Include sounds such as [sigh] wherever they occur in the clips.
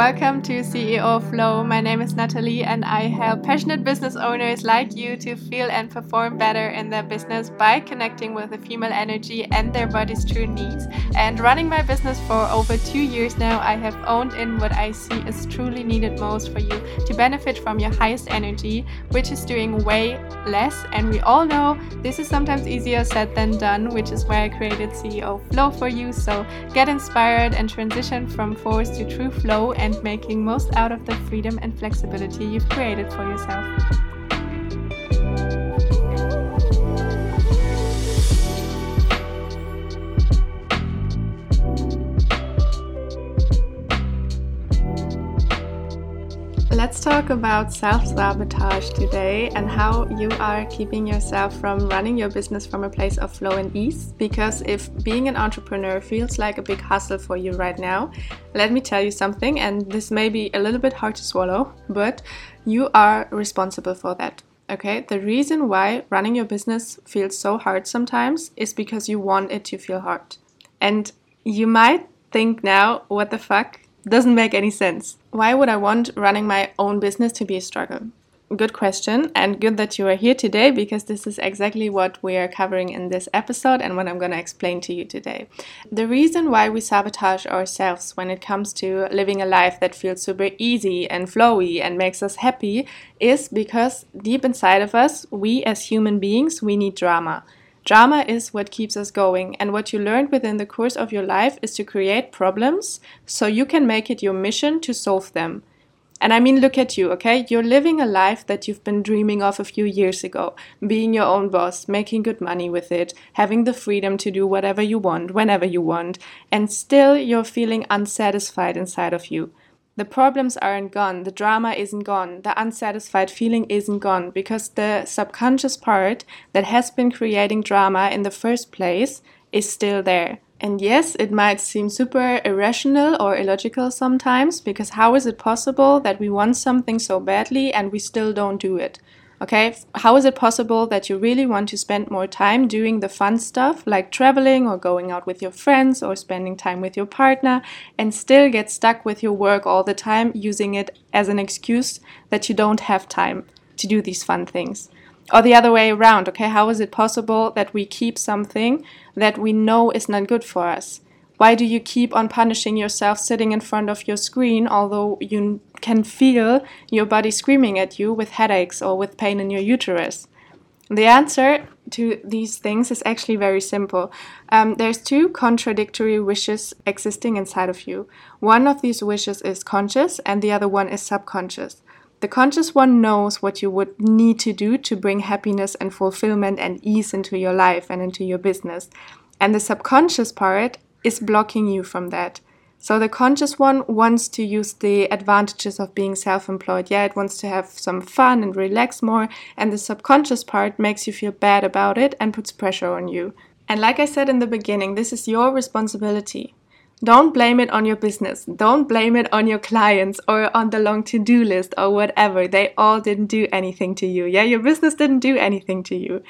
Welcome to CEO Flow. My name is Natalie, and I help passionate business owners like you to feel and perform better in their business by connecting with the female energy and their body's true needs. And running my business for over two years now, I have owned in what I see is truly needed most for you to benefit from your highest energy, which is doing way less. And we all know this is sometimes easier said than done, which is why I created CEO Flow for you. So get inspired and transition from force to true flow and making most out of the freedom and flexibility you've created for yourself. Let's talk about self sabotage today and how you are keeping yourself from running your business from a place of flow and ease. Because if being an entrepreneur feels like a big hustle for you right now, let me tell you something, and this may be a little bit hard to swallow, but you are responsible for that. Okay, the reason why running your business feels so hard sometimes is because you want it to feel hard. And you might think now, what the fuck? Doesn't make any sense. Why would I want running my own business to be a struggle? Good question, and good that you are here today because this is exactly what we are covering in this episode and what I'm going to explain to you today. The reason why we sabotage ourselves when it comes to living a life that feels super easy and flowy and makes us happy is because deep inside of us, we as human beings, we need drama. Drama is what keeps us going, and what you learned within the course of your life is to create problems so you can make it your mission to solve them. And I mean, look at you, okay? You're living a life that you've been dreaming of a few years ago. Being your own boss, making good money with it, having the freedom to do whatever you want, whenever you want, and still you're feeling unsatisfied inside of you. The problems aren't gone, the drama isn't gone, the unsatisfied feeling isn't gone because the subconscious part that has been creating drama in the first place is still there. And yes, it might seem super irrational or illogical sometimes because how is it possible that we want something so badly and we still don't do it? Okay, how is it possible that you really want to spend more time doing the fun stuff like traveling or going out with your friends or spending time with your partner and still get stuck with your work all the time, using it as an excuse that you don't have time to do these fun things? Or the other way around, okay, how is it possible that we keep something that we know is not good for us? Why do you keep on punishing yourself sitting in front of your screen, although you can feel your body screaming at you with headaches or with pain in your uterus? The answer to these things is actually very simple. Um, there's two contradictory wishes existing inside of you. One of these wishes is conscious, and the other one is subconscious. The conscious one knows what you would need to do to bring happiness and fulfillment and ease into your life and into your business. And the subconscious part is blocking you from that. So the conscious one wants to use the advantages of being self employed. Yeah, it wants to have some fun and relax more. And the subconscious part makes you feel bad about it and puts pressure on you. And like I said in the beginning, this is your responsibility. Don't blame it on your business. Don't blame it on your clients or on the long to do list or whatever. They all didn't do anything to you. Yeah, your business didn't do anything to you.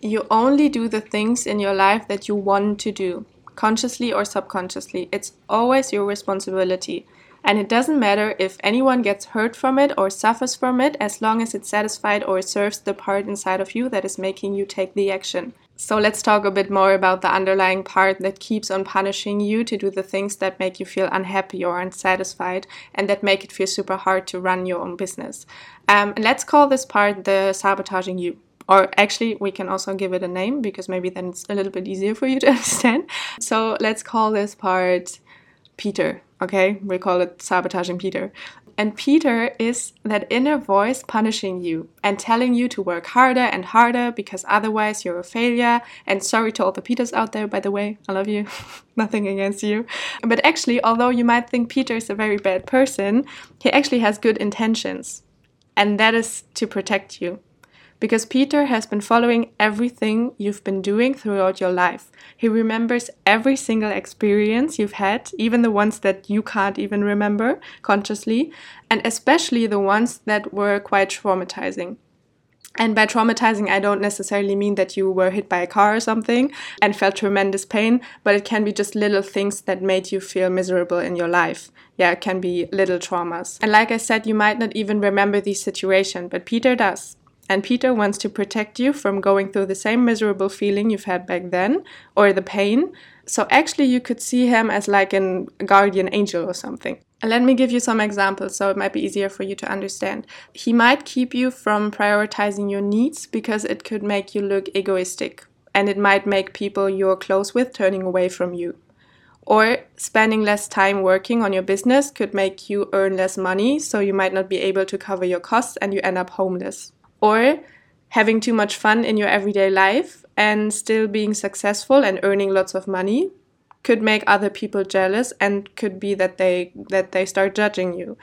You only do the things in your life that you want to do consciously or subconsciously. It's always your responsibility. And it doesn't matter if anyone gets hurt from it or suffers from it, as long as it's satisfied or serves the part inside of you that is making you take the action. So let's talk a bit more about the underlying part that keeps on punishing you to do the things that make you feel unhappy or unsatisfied and that make it feel super hard to run your own business. Um, let's call this part the sabotaging you or actually we can also give it a name because maybe then it's a little bit easier for you to [laughs] understand. So let's call this part Peter, okay? We call it sabotaging Peter. And Peter is that inner voice punishing you and telling you to work harder and harder because otherwise you're a failure. And sorry to all the Peters out there, by the way, I love you, [laughs] nothing against you. But actually, although you might think Peter is a very bad person, he actually has good intentions. And that is to protect you because Peter has been following everything you've been doing throughout your life. He remembers every single experience you've had, even the ones that you can't even remember consciously, and especially the ones that were quite traumatizing. And by traumatizing, I don't necessarily mean that you were hit by a car or something and felt tremendous pain, but it can be just little things that made you feel miserable in your life. Yeah, it can be little traumas. And like I said, you might not even remember the situation, but Peter does. And Peter wants to protect you from going through the same miserable feeling you've had back then or the pain. So actually, you could see him as like a guardian angel or something. Let me give you some examples so it might be easier for you to understand. He might keep you from prioritizing your needs because it could make you look egoistic and it might make people you're close with turning away from you. Or spending less time working on your business could make you earn less money, so you might not be able to cover your costs and you end up homeless or having too much fun in your everyday life and still being successful and earning lots of money could make other people jealous and could be that they that they start judging you.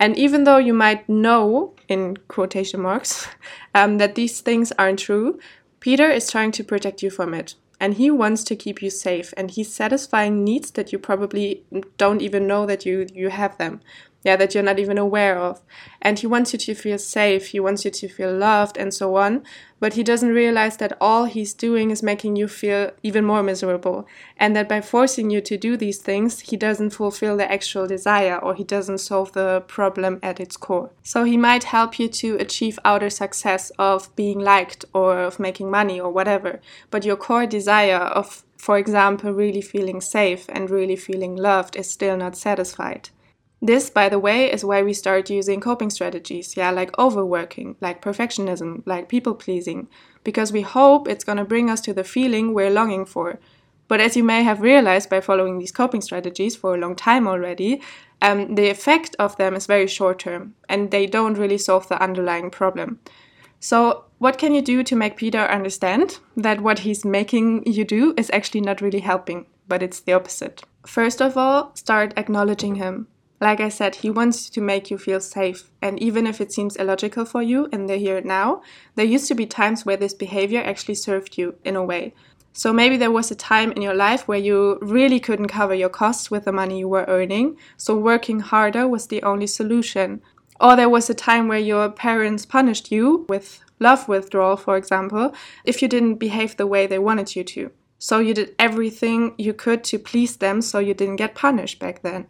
And even though you might know in quotation marks [laughs] um, that these things aren't true peter is trying to protect you from it. And he wants to keep you safe and he's satisfying needs that you probably don't even know that you you have them yeah, that you're not even aware of. And he wants you to feel safe, he wants you to feel loved, and so on. But he doesn't realize that all he's doing is making you feel even more miserable. And that by forcing you to do these things, he doesn't fulfill the actual desire or he doesn't solve the problem at its core. So he might help you to achieve outer success of being liked or of making money or whatever. But your core desire of for example, really feeling safe and really feeling loved is still not satisfied. This, by the way, is why we start using coping strategies, yeah, like overworking, like perfectionism, like people pleasing, because we hope it's going to bring us to the feeling we're longing for. But as you may have realized by following these coping strategies for a long time already, um, the effect of them is very short term and they don't really solve the underlying problem. So, what can you do to make Peter understand that what he's making you do is actually not really helping, but it's the opposite? First of all, start acknowledging him. Like I said, he wants to make you feel safe. And even if it seems illogical for you in the here and now, there used to be times where this behavior actually served you in a way. So maybe there was a time in your life where you really couldn't cover your costs with the money you were earning, so working harder was the only solution. Or there was a time where your parents punished you with love withdrawal, for example, if you didn't behave the way they wanted you to. So you did everything you could to please them so you didn't get punished back then.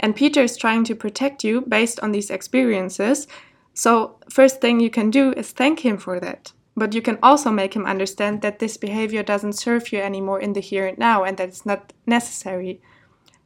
And Peter is trying to protect you based on these experiences. So, first thing you can do is thank him for that. But you can also make him understand that this behavior doesn't serve you anymore in the here and now and that it's not necessary.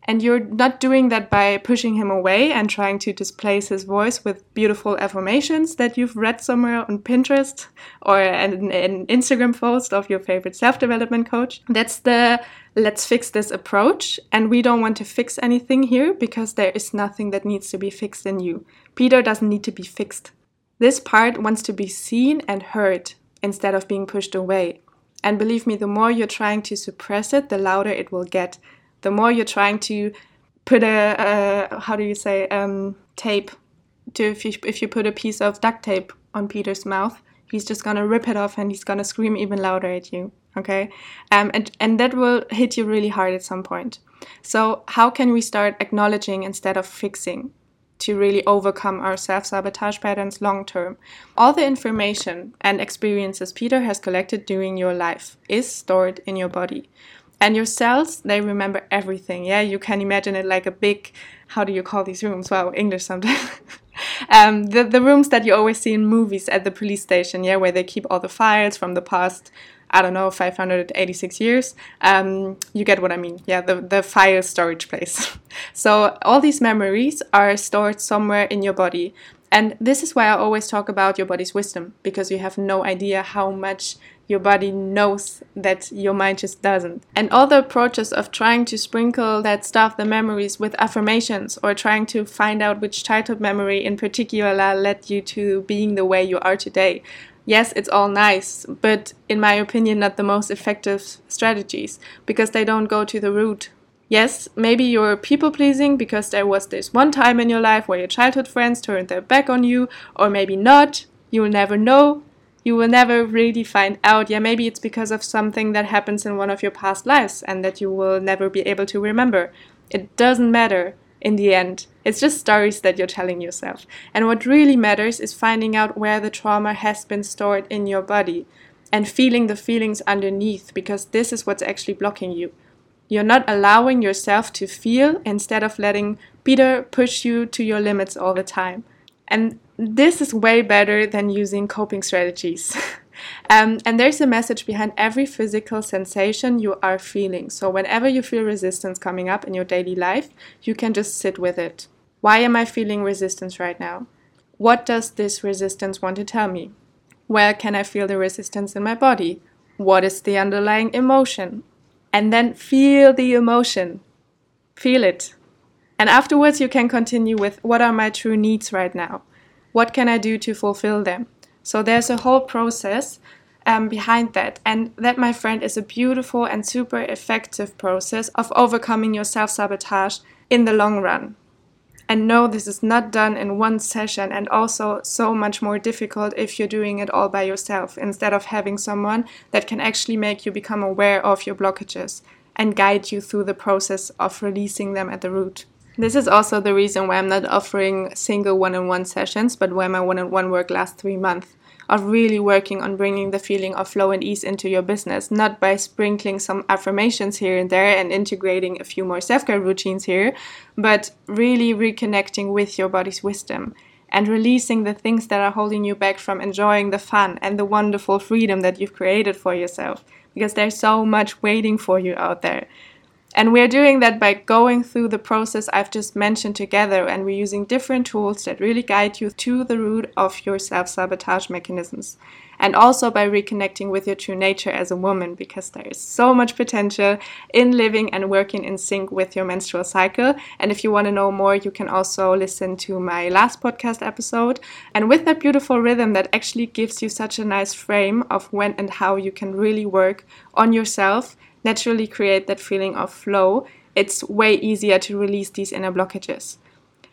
And you're not doing that by pushing him away and trying to displace his voice with beautiful affirmations that you've read somewhere on Pinterest or an, an Instagram post of your favorite self development coach. That's the let's fix this approach. And we don't want to fix anything here because there is nothing that needs to be fixed in you. Peter doesn't need to be fixed. This part wants to be seen and heard instead of being pushed away. And believe me, the more you're trying to suppress it, the louder it will get the more you're trying to put a, a how do you say um, tape to if you if you put a piece of duct tape on Peter's mouth, he's just gonna rip it off and he's gonna scream even louder at you. Okay, um, and and that will hit you really hard at some point. So how can we start acknowledging instead of fixing? to really overcome our self sabotage patterns long term. All the information and experiences Peter has collected during your life is stored in your body and your cells they remember everything yeah you can imagine it like a big how do you call these rooms wow english sometimes [laughs] um, the, the rooms that you always see in movies at the police station yeah where they keep all the files from the past I don't know, 586 years. Um, you get what I mean. Yeah, the, the file storage place. [laughs] so all these memories are stored somewhere in your body. And this is why I always talk about your body's wisdom, because you have no idea how much your body knows that your mind just doesn't. And all the approaches of trying to sprinkle that stuff, the memories, with affirmations or trying to find out which childhood memory in particular led you to being the way you are today. Yes, it's all nice, but in my opinion, not the most effective strategies because they don't go to the root. Yes, maybe you're people pleasing because there was this one time in your life where your childhood friends turned their back on you, or maybe not. You'll never know you will never really find out. Yeah, maybe it's because of something that happens in one of your past lives and that you will never be able to remember. It doesn't matter. in the end. It's just stories that you're telling yourself. And what really matters is finding out where the trauma has been stored in your body and feeling the feelings underneath because this is what's actually blocking you. You're not allowing yourself to feel instead of letting Peter push you to your limits all the time. And this is way better than using coping strategies. [laughs] um, and there's a message behind every physical sensation you are feeling. So, whenever you feel resistance coming up in your daily life, you can just sit with it. Why am I feeling resistance right now? What does this resistance want to tell me? Where can I feel the resistance in my body? What is the underlying emotion? And then feel the emotion. Feel it. And afterwards, you can continue with what are my true needs right now? What can I do to fulfill them? So there's a whole process um, behind that. And that, my friend, is a beautiful and super effective process of overcoming your self sabotage in the long run. And no, this is not done in one session, and also so much more difficult if you're doing it all by yourself instead of having someone that can actually make you become aware of your blockages and guide you through the process of releasing them at the root. This is also the reason why I'm not offering single one on one sessions, but why my one on one work lasts three months of really working on bringing the feeling of flow and ease into your business, not by sprinkling some affirmations here and there and integrating a few more self care routines here, but really reconnecting with your body's wisdom and releasing the things that are holding you back from enjoying the fun and the wonderful freedom that you've created for yourself because there's so much waiting for you out there. And we're doing that by going through the process I've just mentioned together, and we're using different tools that really guide you to the root of your self sabotage mechanisms. And also by reconnecting with your true nature as a woman, because there is so much potential in living and working in sync with your menstrual cycle. And if you want to know more, you can also listen to my last podcast episode. And with that beautiful rhythm that actually gives you such a nice frame of when and how you can really work on yourself naturally create that feeling of flow, it's way easier to release these inner blockages.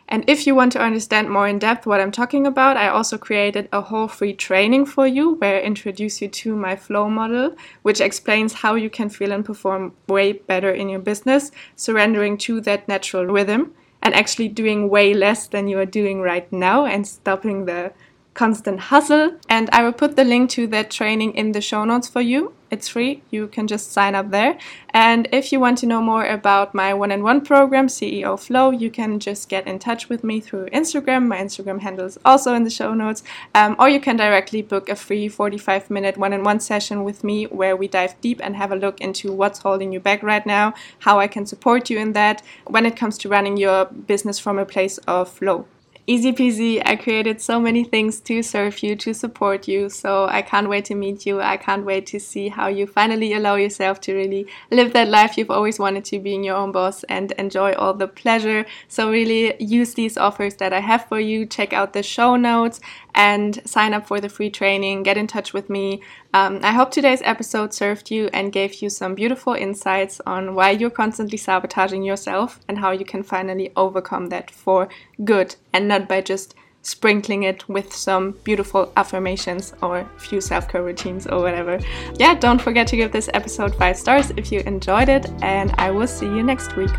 And if you want to understand more in depth what I'm talking about, I also created a whole free training for you where I introduce you to my flow model, which explains how you can feel and perform way better in your business, surrendering to that natural rhythm and actually doing way less than you are doing right now and stopping the constant hustle. And I will put the link to that training in the show notes for you. It's free, you can just sign up there. And if you want to know more about my one on one program, CEO Flow, you can just get in touch with me through Instagram. My Instagram handle is also in the show notes. Um, or you can directly book a free 45 minute one on one session with me where we dive deep and have a look into what's holding you back right now, how I can support you in that when it comes to running your business from a place of flow easy peasy. I created so many things to serve you, to support you. So I can't wait to meet you. I can't wait to see how you finally allow yourself to really live that life you've always wanted to, being your own boss and enjoy all the pleasure. So really use these offers that I have for you. Check out the show notes and sign up for the free training. Get in touch with me. Um, I hope today's episode served you and gave you some beautiful insights on why you're constantly sabotaging yourself and how you can finally overcome that for good and not by just sprinkling it with some beautiful affirmations or few self care routines or whatever. Yeah, don't forget to give this episode five stars if you enjoyed it, and I will see you next week.